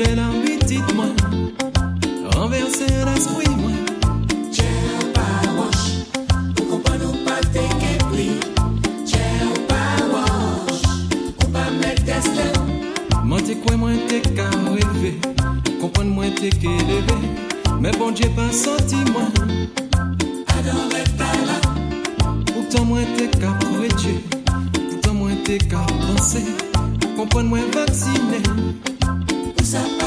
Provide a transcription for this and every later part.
Soude nan bitit mwen Renverse l'esprit mwen Che ou pa wosh Ou koupan ou pa teke pli Che ou pa wosh Ou pa met desle Mwen te kwen mwen te ka reve Koupan mwen te ke leve Men bon dje pa senti mwen Adore tala Poutan mwen te ka preche Poutan mwen te ka pense Koupan mwen vaksine Débattu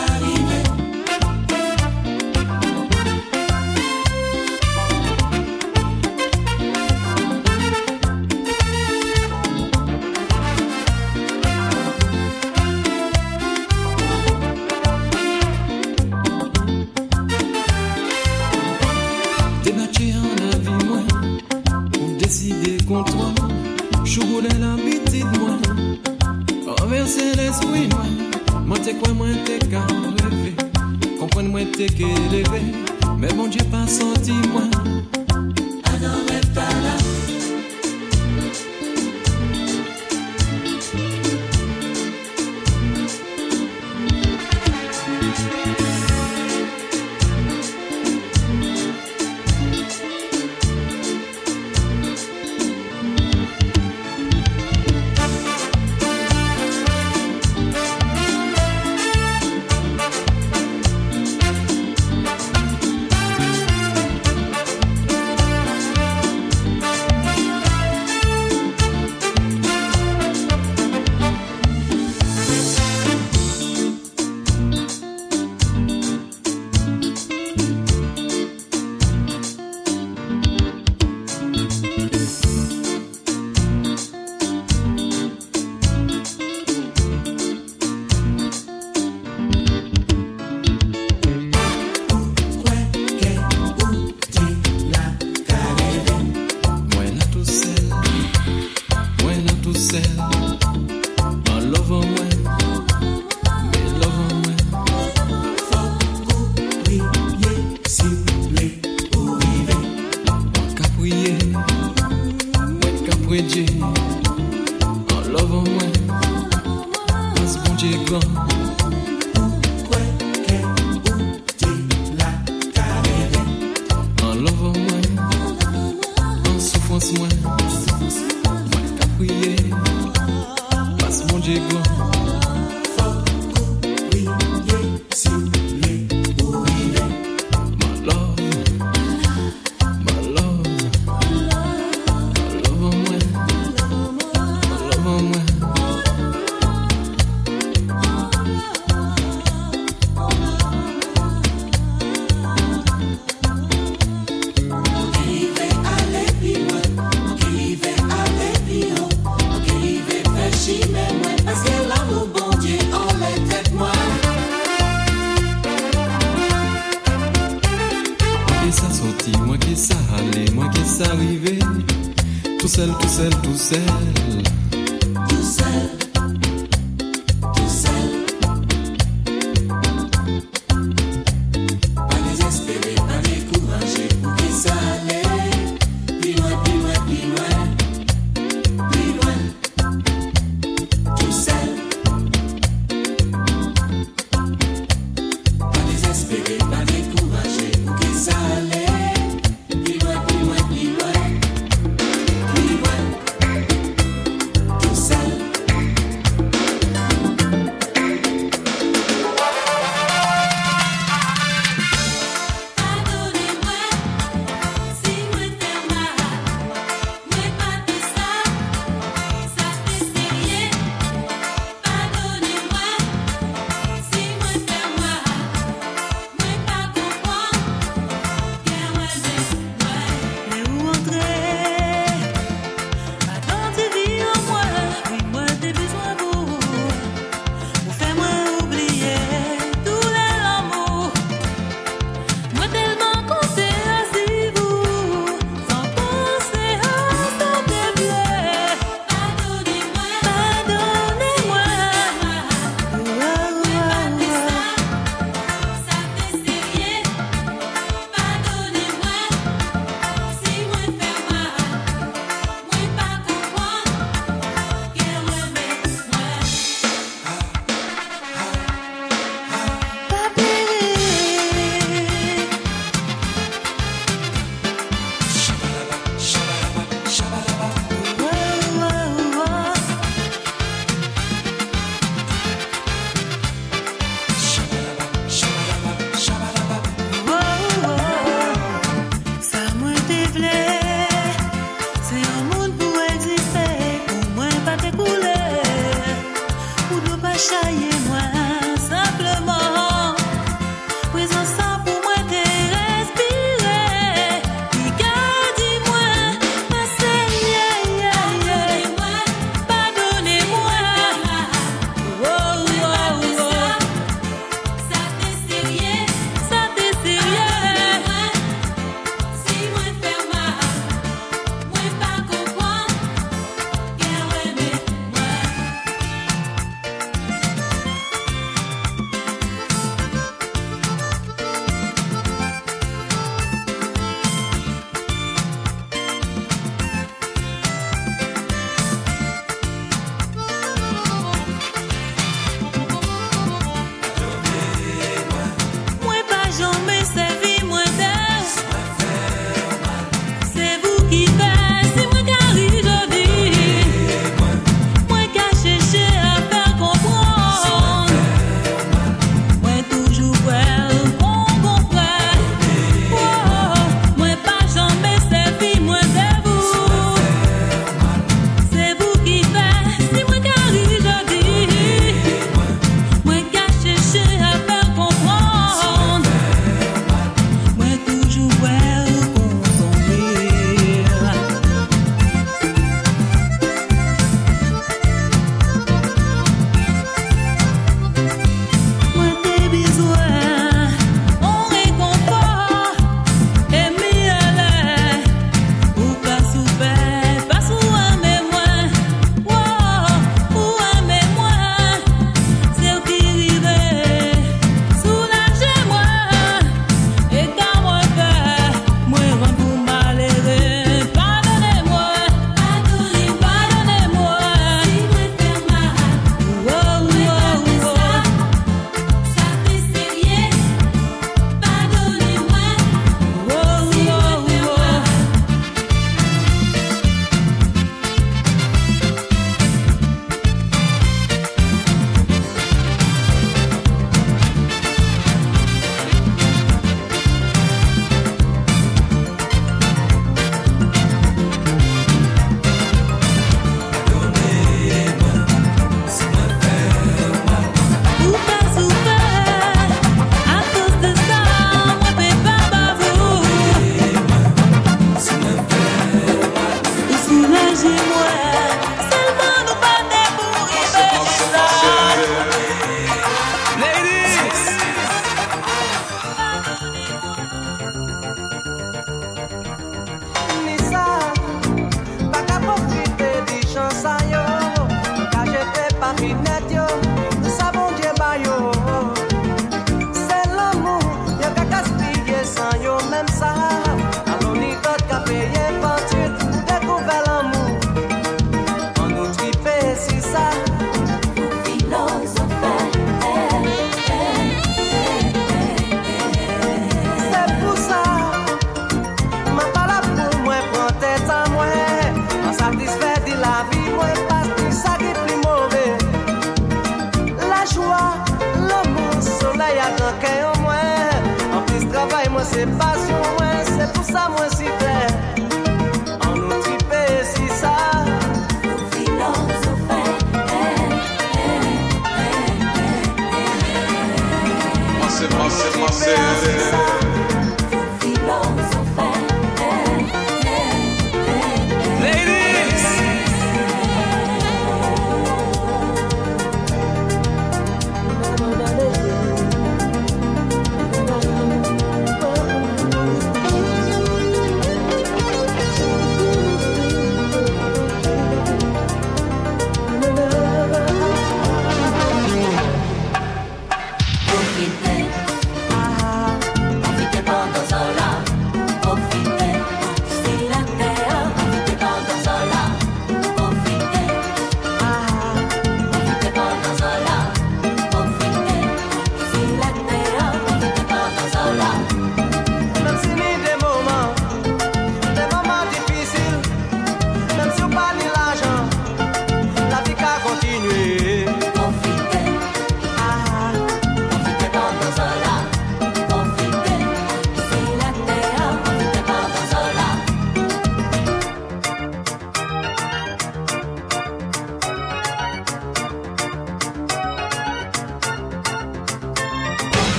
Nossa irmã Serena.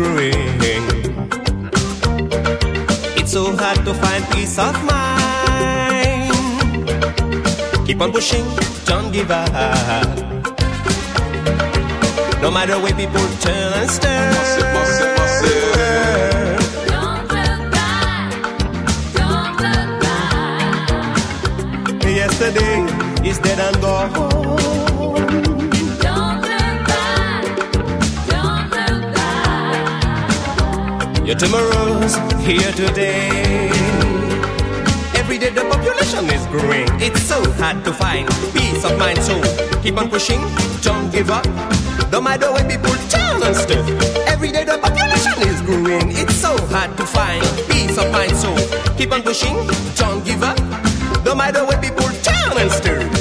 Growing. It's so hard to find peace of mind. Keep on pushing, don't give up. No matter where people turn and stare. Don't look back. Don't look back. Yesterday is dead and gone. Your tomorrow's here today. Every day the population is growing. It's so hard to find peace of mind. So keep on pushing, don't give up. No matter when people turn and stuff. Every day the population is growing. It's so hard to find peace of mind. So keep on pushing, don't give up. No matter when people turn and stir.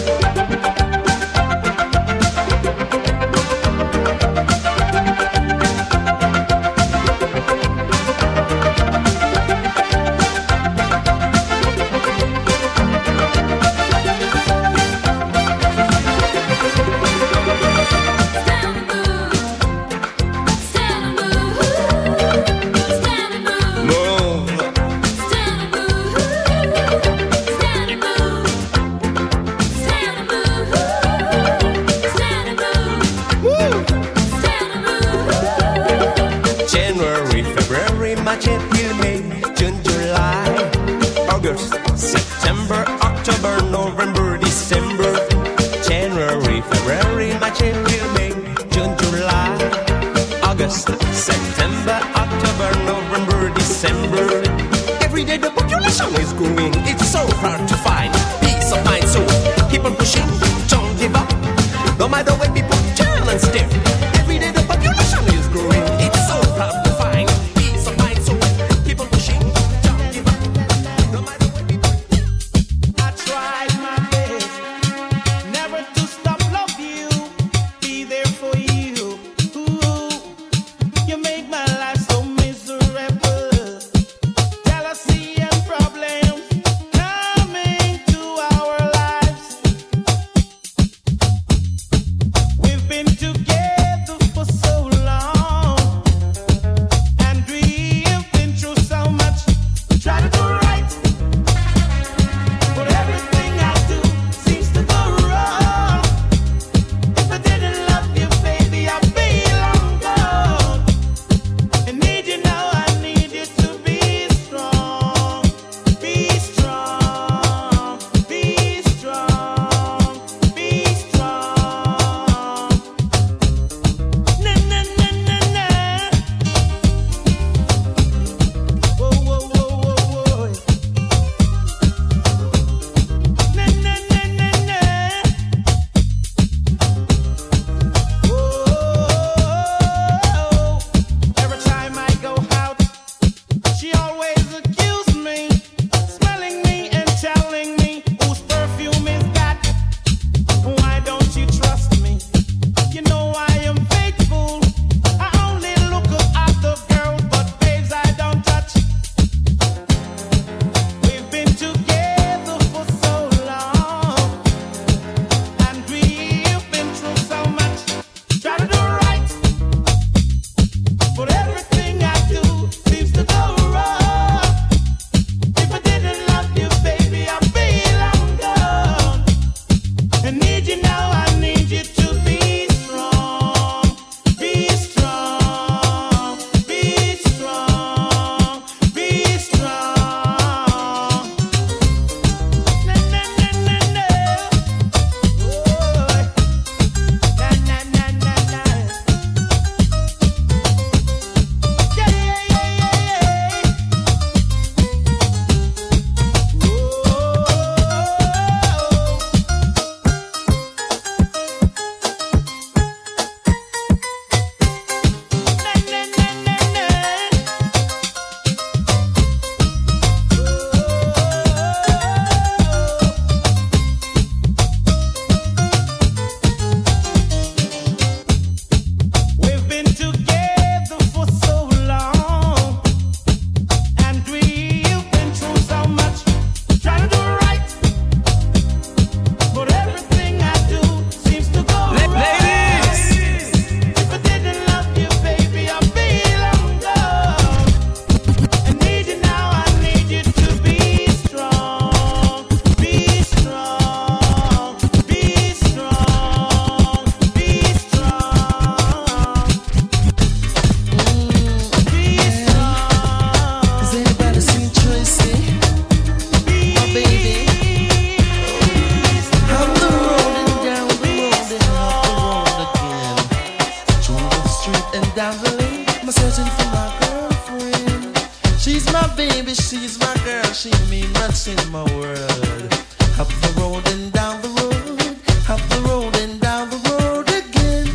baby, she's my girl. She means much in my world. Up the road and down the road, up the road and down the road again,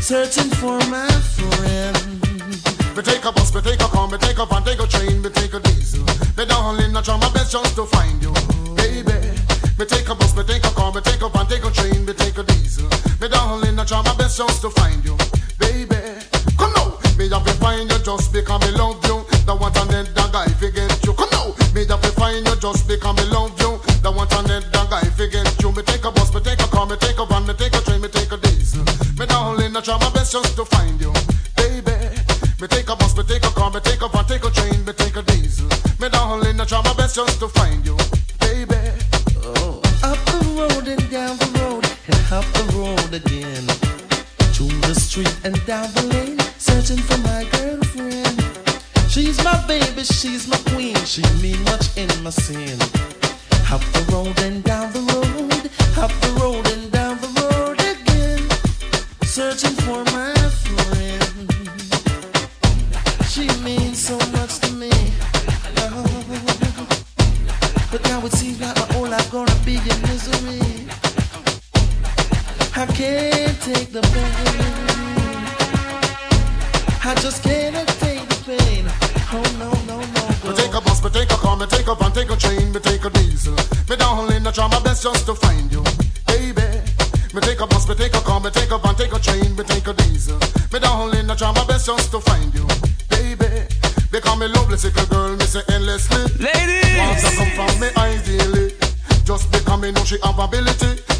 searching for my friend. We take a bus, we take a car, we take a van, take a train, we take a diesel. We darling, I try my best just to find you, baby. We take a bus, we take a car, we take a van, take a train, we take a diesel. We darling, I try my best just to find you, baby. Come now, me have to find you just because me love. just because me love you. That want to net that guy if against you. Me take a bus, me take a car, me take a van, me take a train, me take a diesel. Me darling, I try my best just to find you, baby. Me take a bus, me take a car, me take a van, take a train, me take a diesel. Me darling, I try my best just to find you. on the scene.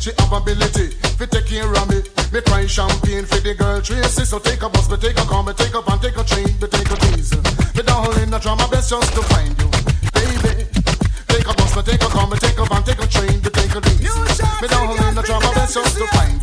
She have ability fi take care of me. Me cry champagne for the girl Tracy. So take a bus, me take a car, me take a van, take a train, me take a diesel. Me down in the drama, best just to find you, baby. Take a bus, me take a car, me take a van, take a train, me take a diesel. Me down in the drama, best just to find.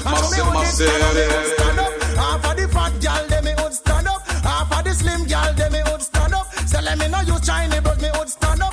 massive, massive, massive. Stand up, half of the fat gal, dem, me hood stand up. Half of the slim gal, dem, me hood stand up. Say let me know you shiny, but me hood stand up.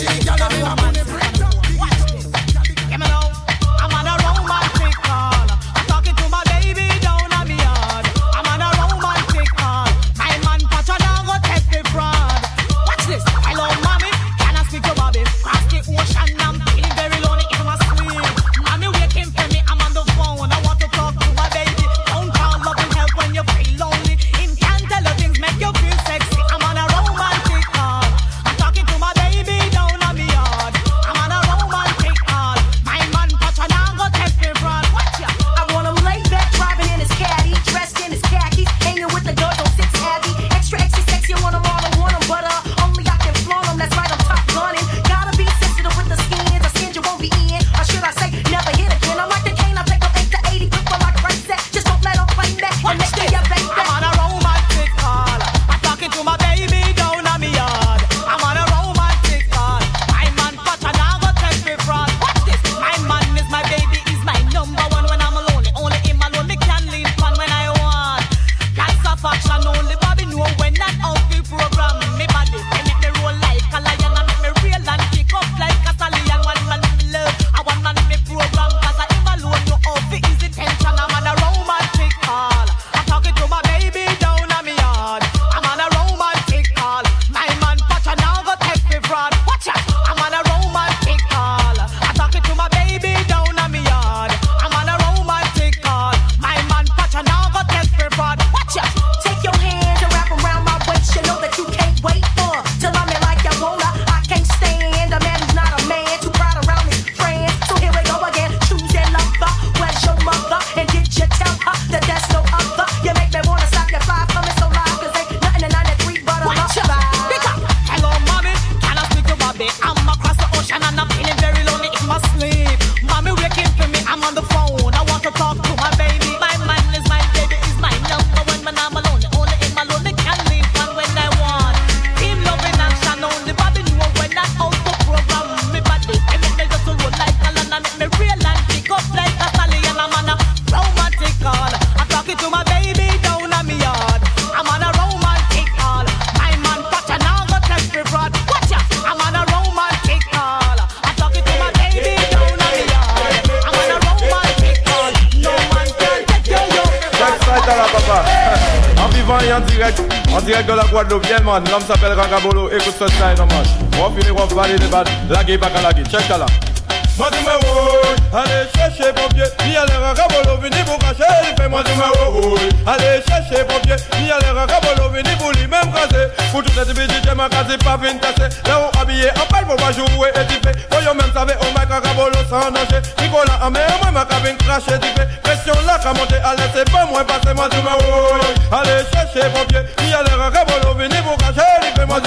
dirty, girl, me a man. Ragabolo, écoute ce style, non man. On va finir, on va aller les bad, laguer, pas qu'à laguer, check ça là. Moi tu me oui, allez chercher pompier, ni aller Ragabolo, venez vous cacher, il fait moi tu me oui, allez chercher pompier, ni aller Ragabolo, venez vous lui même caser, pour tout cette bêtise, j'ai ma case, pas fin cassé, là où habillé, en paille, pour pas jouer et tu fais, voyons même savez, oh my Ragabolo sans danger, Nicolas, en mer, moi ma cabine craché, tu fais, pression là, qu'à monter, allez c'est pas moi, passez moi tu me oui, allez chercher pompier, ni aller Ragabolo, venez vous cacher, il fait moi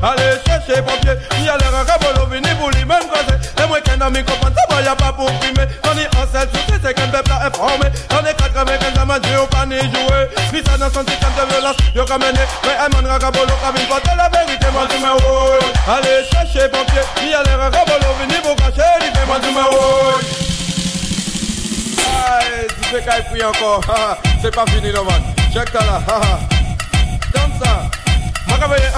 tu me oui, allez chercher pompier, ni aller Ragabolo, venez vous lui même caser, les moi qu'un ami comprend ça, va y a pas pour primer, on est en selle, sais, c'est qu'un peuple a informé, on est 95 ans, ma Dieu, pas ni jouer, ni ça dans son système de violence, yo comme mené, mais un man Ragabolo, cabine, porte la vérité, moi tu me oui, allez chercher pompier, ni aller Ragabolo, venez vous cacher, il fait moi tu me oui. Aïe, tu fais qu'à prier encore. C'est pas fini, non, man. Check ça là. ha, ha. Comme ça.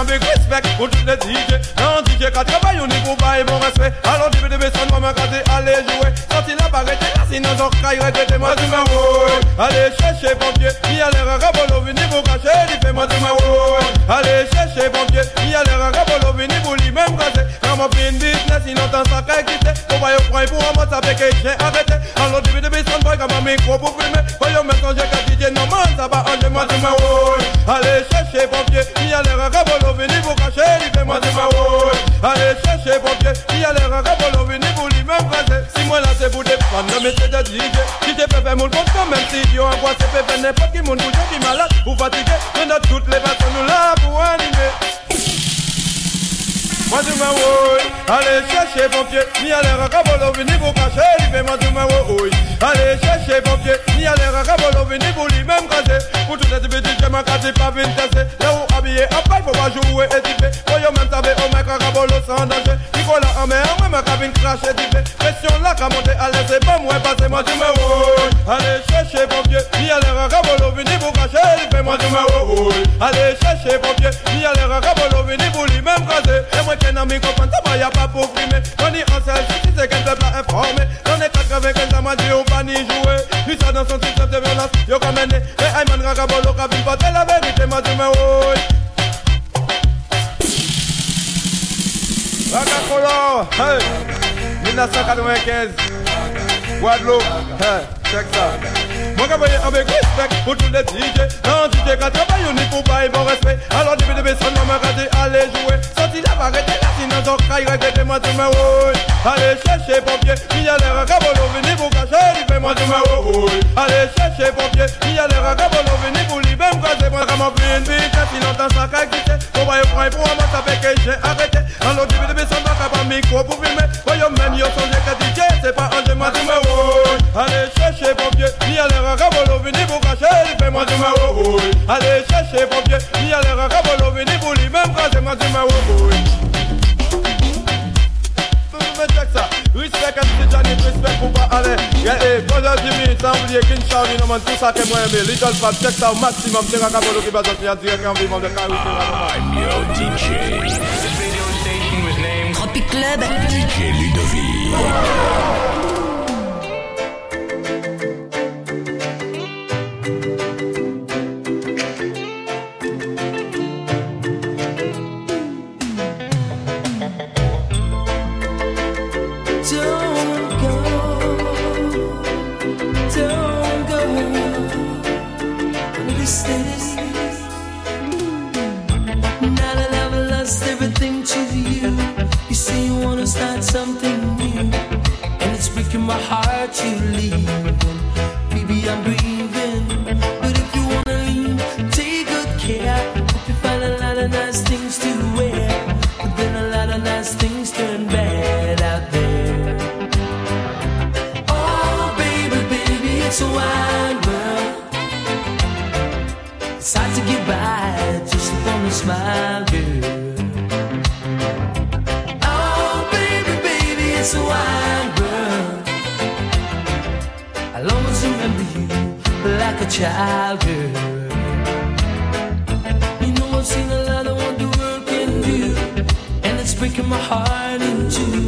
Moi, quand même, un big respect pour tous les DJ. DJ, quand travaille, est pour pas et bon respect. Alors, tu veux des ma carte, allez jouer. Sorti là, pas arrêter là, sinon, j'en caille, moi, tu m'as Allez chercher pompier, ni aller à Rabolo, vous cacher, il fait moi, tu m'as Allez chercher pompier, ni aller à Rabolo, vous lui même cacher. Quand mon business, sinon, t'en sens qu'à quitter. Faut pas y prendre pour un mot, ça fait que j'ai arrêté. Alors, tu veux des besons, boy, comme un micro pour filmer. Voyons maintenant, j'ai qu'à DJ, non, man, ça va, oh, enlever moi, tu m'as Allez chercher pompier, ni aller à Rabolo, venez vous cacher, il fait moi, tu m'as Allez chercher pompier, ni aller à Rabolo, venez vous lui même cacher. Si moi, là, c'est pour des fans, non, mais c'est de DJ. Qui te fait faire mon compte, même si Dieu envoie ses pépés, n'importe qui, mon bouger, qui malade, ou fatigué. On a toutes les façons, nous là pour animer. Moi tu oui, allez chercher pompier, ni aller à Rabolo, venez vous cacher, il fait moi tu oui. Allez chercher pompier, ni aller à Rabolo, venez vous lui même cacher. Pour toute cette bêtise, je m'en casse pas vite casser. Habillé, en paille, faut pas jouer et tiper. Voyons même savoir, oh mec, à sans danger. Nicolas en mer, moi ma cabine et tiper. Là, qu'à monter, c'est pas moi, moi. Allez chercher pompier, ni à Rabolo, venez vous cacher, il fait moi tu me. Allez chercher pompier, ni à Rabolo, venez vous lui même caser. Et moi qu'un ami comprend ça, bah, y a pas pour frimer. On en selle, si c'est qu'un peuple informé. Est 95 ans, ma Dieu, on va ni jouer. Lui, ça dans son système de violence, yo comme mené. Et Ayman cabine, pas la vérité, moi tu me. Ragabolo, hey, 1995. Guadeloupe, hey, check ça. Moi, quand même, avec respect pour tous les DJ. Non, DJ, quand travaille, on est pour pas et bon respect. Alors, tu veux des besons, maman, quand allez jouer. Sorti là, va arrêter là, sinon, j'en caille, regrettez-moi, tu me oui. Allez chercher pompier, qui a l'air à Cabolo, venez vous cacher, il fait moi, tu me oui. Allez chercher pompier, qui a l'air à Cabolo, venez vous lui même caser. Moi, quand m'en prie fait que j'ai arrêté. Alors, tu veux des besons, pas micro pour filmer. Voyons même, son DJ, c'est pas un de. Allez chercher pompier, ni à l'air à Rabolo, venez vous cacher, il fait moi du maou Allez chercher pompier, ni à l'air à Rabolo, venez vous lui même cacher moi maou respect à tous les Johnny, respect pour pas aller Yeah, eh, brother Jimmy, sans oublier King Charlie, non man, tout ça que moi aimé Little Fat, check ça au maximum, c'est Rabolo qui va sortir en direct en vivant de Carrie, I'm your DJ. Tropic Club. DJ Ludovick. Something new, and it's breaking my heart to leave. Like a child, girl. You know I've seen a lot of what the world can do, and it's breaking my heart in two.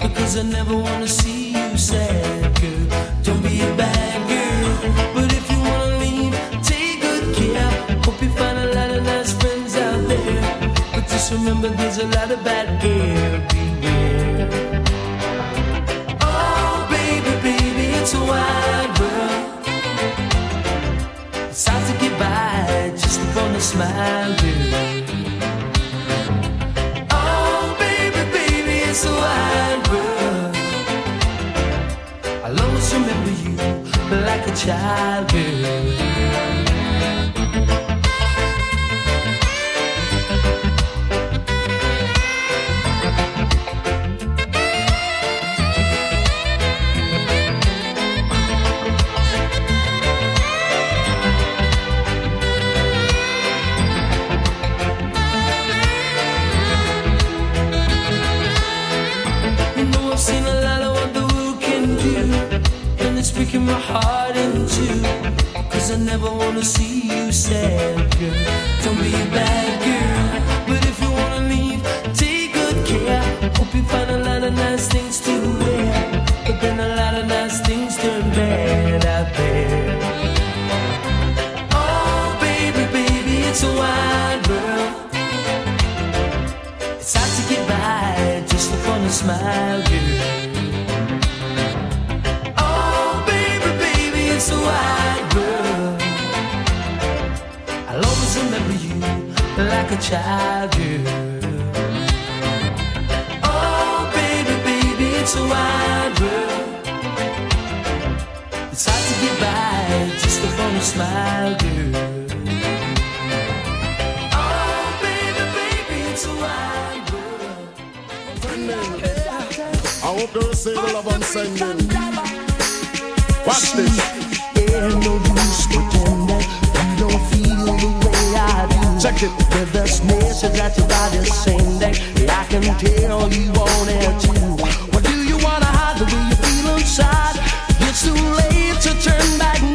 Because I never wanna see you sad, girl. Don't be a bad girl, but if you wanna leave, take good care. Hope you find a lot of nice friends out there, but just remember there's a lot of bad girl smile, girl. Oh, baby, baby, it's a wide world. I'll always remember you like a child, girl. Wanna see you sad, girl. Don't be bad baby, it's a wide world. It's hard to get by just upon a smile, girl. Oh, baby, baby, it's a wide world. I hope you receive the love I'm sending. Watch this. Ain't no use pretending you don't feel the way I do. Check it. With this message that your body's sending, I can tell you want it too. Inside? It's too late to turn back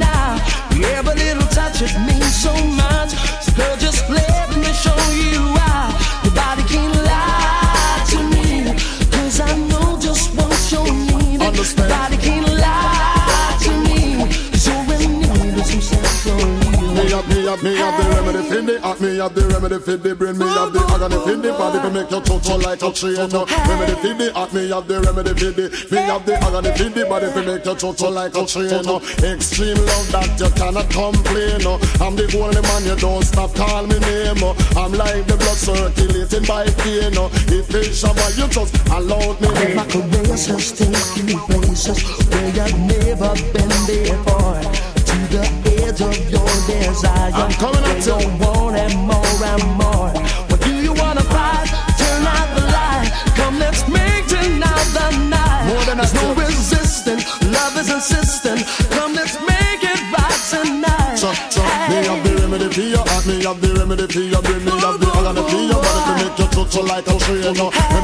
the heart, me have the remedy for the brain, me have the agony for the body to make you total like a train. No. Remedy for the heart, me have the remedy for the, me have the agony for the body to make you total like a train. No. Extreme love that you cannot complain. No. I'm the only man you don't stop call me name. No. I'm like the blood circulating by vein. No. If it's shabba, you just allow me. My careers has taken you places where you've never been before. To the of your desire. I'm coming at to you. want it more and more. What do you wanna fight? Turn out the light. Come, let's make tonight the night. More than There's no resisting. Love is insistent. Come, let's make it right tonight. So, so, me have the remedy for your heart, me have the remedy for your brain, me have the agony for your body to make you total like a train.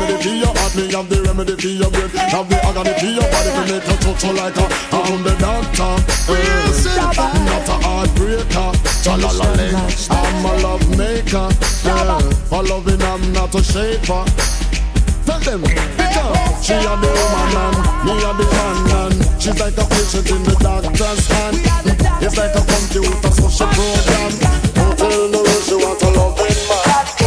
Me have the remedy for your brain, have the agony for your body to make you total like a. I'm the doctor, eh, not a heartbreaker. Chalalale, I'm a love maker. eh, For loving, I'm not a shaper. Tell them, because she a the woman man, me a the man man. She's like a patient in the doctor's hand. It's like a computer, so she program. Don't tell world she want a loving man.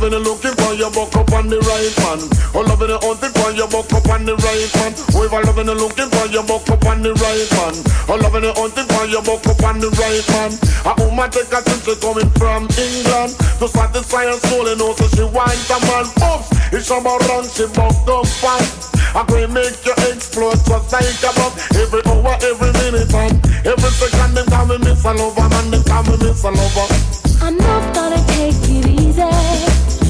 Loving and looking for your buck up on the right man. Oh, loving and hunting for your buck up on the right man. With a loving and looking for your buck up on the right man. Oh, loving and hunting for your buck up on the right man. A woman take a trip, coming from England. To satisfy her soul, and also she wants a man. Oops, it's about run, she buck up fast. Going to make you explode just like a bomb. Every hour, every minute, and every second, them call me Miss Lover, man, them call me Miss Lover. I'm not gonna take it easy.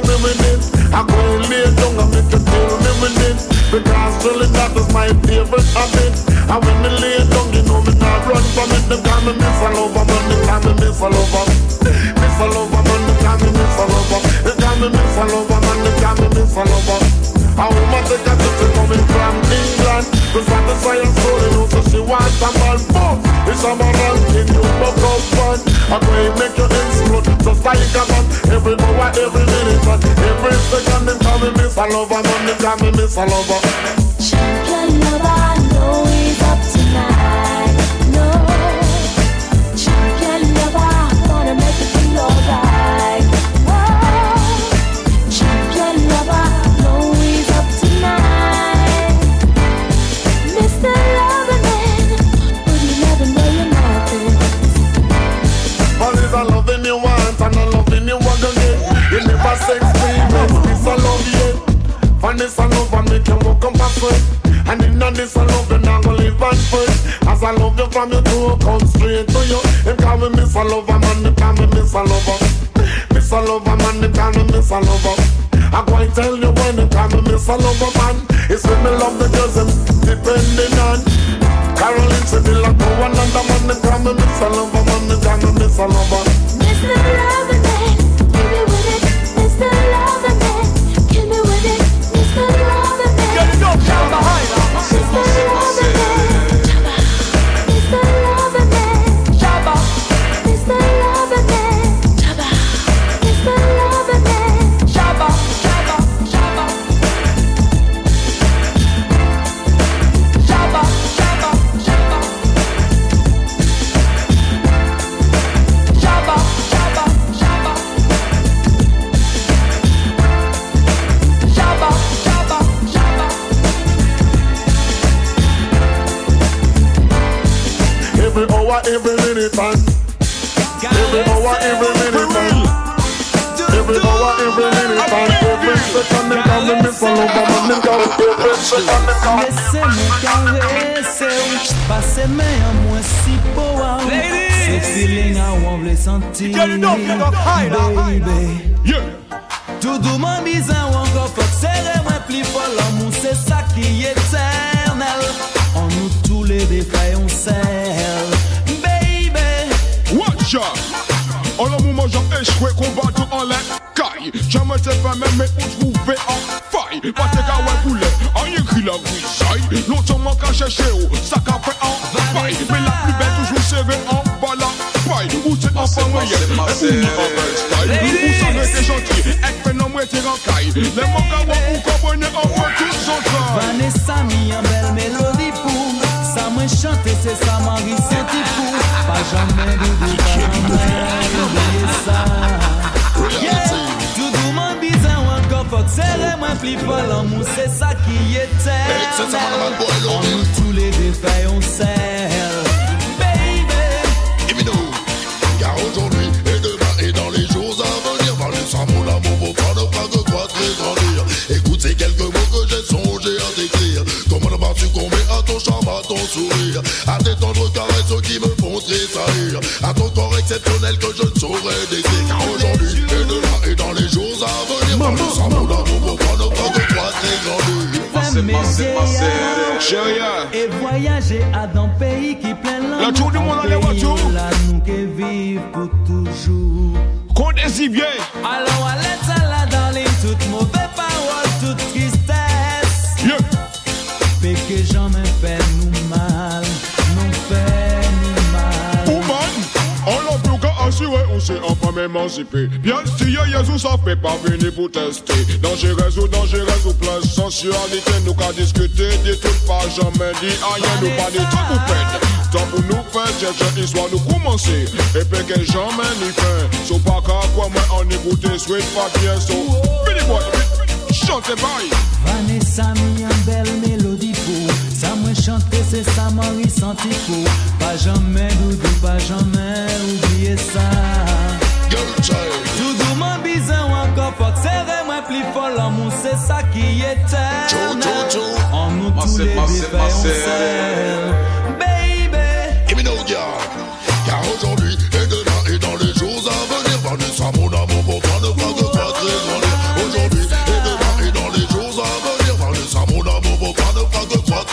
to me. I go and lay down and make you feel me it. Because really that is my favorite habit. And when me lay down, you know me not run from it. Them call me Miss a Lover, man, they call me Miss a Lover. Miss a Lover, man, they call me Miss a Lover. They call me Miss a Lover, man, they call me Miss a Lover. A woman take a she coming from England. To satisfy her soul, you know, so she wants a man. Boom! It's a moral thing, you buck up. I'm going make you explode, just like a man. Every hour, every minute, and every second, them call me Miss a Lover, man, they call me Miss a Lover. Champion lover, Never experience this a love yet. For this a love and make you walk up a. And in a this a love you not gonna live and first. As I love you from your toe, come straight to you. Them call me Miss a Lover, man, they call me Miss a Lover. Miss a Lover, man, they call me Miss a Lover. I go and tell you when they call me Miss a Lover, man. It's when me love the girls, them depending on. Caroline said they like no one other man, they call me Miss a Lover, man, they call me Miss a Lover. Mr. Loverman, give Every hour, every minute, man. Every hour, every minute, man. Every hour, every minute, man. Every second, them calling me for love, man. Them calling every second. Laissez-moi si beau. Ce feeling à moi, les. Baby, nous tous les défaits on Baby Watch out! En l'amour, moi j'ai échoué, combat tout en l'air. Caille, jamais t'es pas même, mais où trouver en faille. Pas tes gars, ouais, poulet, en écrit la grisaille. Longtemps, moi, qu'à chercher, oh, ça qu'a fait en faille. Mais la plus belle, toujours serrée en bas la paille. Où c'est enfant moyen, et où nous en style? Où ça n'était gentil, et que non, moi, t'es en caille. Les mots qu'à moi, ou comprenez, en tous en train? Vanessa mi en belle mélodie chante se sa mari senti pou Pa jamen doudou? pa mwen oubliye sa Doudou man bizan wanko fok sere mwen pli fol Amou se sa ki An nou tou le on à ton sourire, à tes tendres caresses qui me font tressaillir, à ton corps exceptionnel que je ne saurais décrire. Car aujourd'hui et demain et dans les jours à venir, dans le sang mon amour, vos pas ne pas que croître et voyager à d'un pays qui plein La tour du monde dans les voitures. Là nous qui vivre pour toujours. Comptez-y bien. Alors à l'état là dans les toutes mauvaises paroles, toute tristesse sait enfin même émancipé. Bien si Jésus ça fait pas venir pour tester. Dangereuse ou dangereuse ou plein sensualité, nous qu'à discuter des trucs pas jamais dit rien, nous pas des trucs pour peine. Tant pour nous faire, j'ai j'ai histoire nous commencer. Et puis que jamais ni fin. So pas qu'à quoi moi en écouter, sweet pas bien, so. Fini boy, chantez bye. Vanessa mi an bel mélodie pour Ça moi chanter c'est ça moi ressenti pour Pas jamais doudou, pas jamais oublier ça. Tout doucement bizarre ou encore fuck Serrez moi plus fort l'amour c'est ça qui est éternel. En nous tous les défaits on s'aime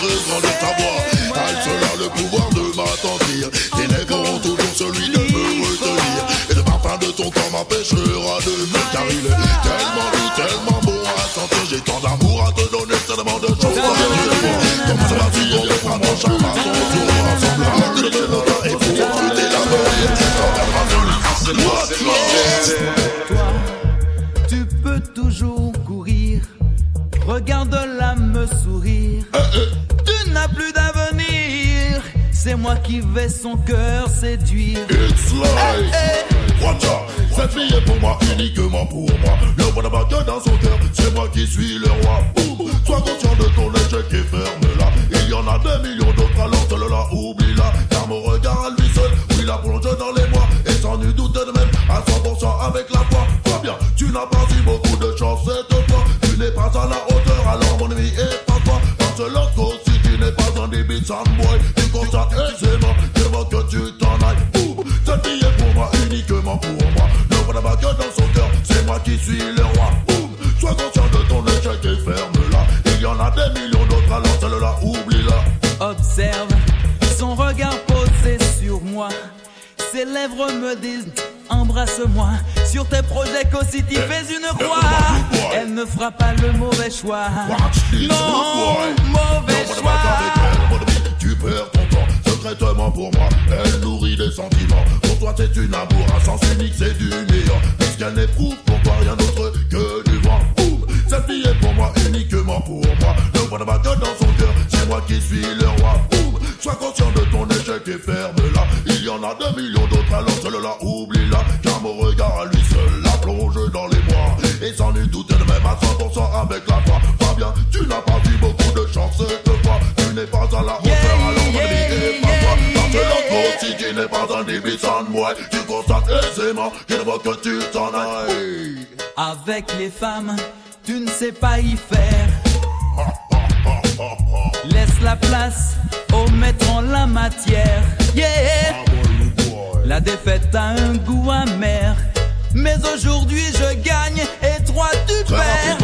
Ta voix, elle seule a le pouvoir de m'attendrir. Tes lèvres auront toujours celui de me retenir. Et le parfum de ton corps m'empêchera de me car tellement doux, tellement bon à sentir. J'ai tant d'amour à te donner, tellement de choses à te. Comme ça tu on reprend mon charme à ton tour. De et pour recruter l'avenir. Toi, tu qui vais son cœur séduire. It's like Watch out. Cette fille est pour moi, uniquement pour moi. Le roi n'a pas que dans son cœur C'est moi qui suis le roi. Boum. Sois conscient de ton échec et ferme-la. Il y en a des millions d'autres alors seul-là oublie-la. Car mon regard à lui seul Oui la plonge dans les mois Et sans nul doute de même À 100% avec la foi. Crois bien, tu n'as pas eu beaucoup de chance cette fois. Tu n'es pas à la hauteur Alors mon ami est pas toi Parce que si tu n'es pas un débit boy Tu constates Dans son cœur C'est moi qui suis le roi Boum. Sois conscient de ton échec et ferme-la Il y en a des millions d'autres alors celle-là oublie-la Observe son regard posé sur moi. Ses lèvres me disent embrasse-moi. Sur tes projets qu'aussi tu fais une croix. Elle ne fera pas le mauvais choix. Non, mauvais choix. Tu perds ton temps secrètement pour moi. Elle nourrit des sentiments. Pour toi, c'est une amour à sens unique, c'est du meilleur. Puisqu'elle n'éprouve pour toi rien d'autre que du vent. Boum. Cette fille est pour moi, uniquement pour moi. Ne vois pas que dans son cœur, c'est moi qui suis le roi. Boum. Sois conscient de ton échec et ferme-la. Il y en a des millions d'autres, alors celle-là, oublie-la. Car mon regard à lui seul la plonge dans les mois. Et sans nul doute, elle même à 100% avec la foi. Fabien, tu n'as pas eu beaucoup de chance cette fois. Tu n'es pas à la hauteur, aussi, tu n'es pas un débit sans moi. Tu constates aisément qu'il faut que tu t'en ailles. Avec les femmes, tu ne sais pas y faire. Laisse la place au maître en la matière. Yeah! La défaite a un goût amer. Mais aujourd'hui je gagne et toi tu perds.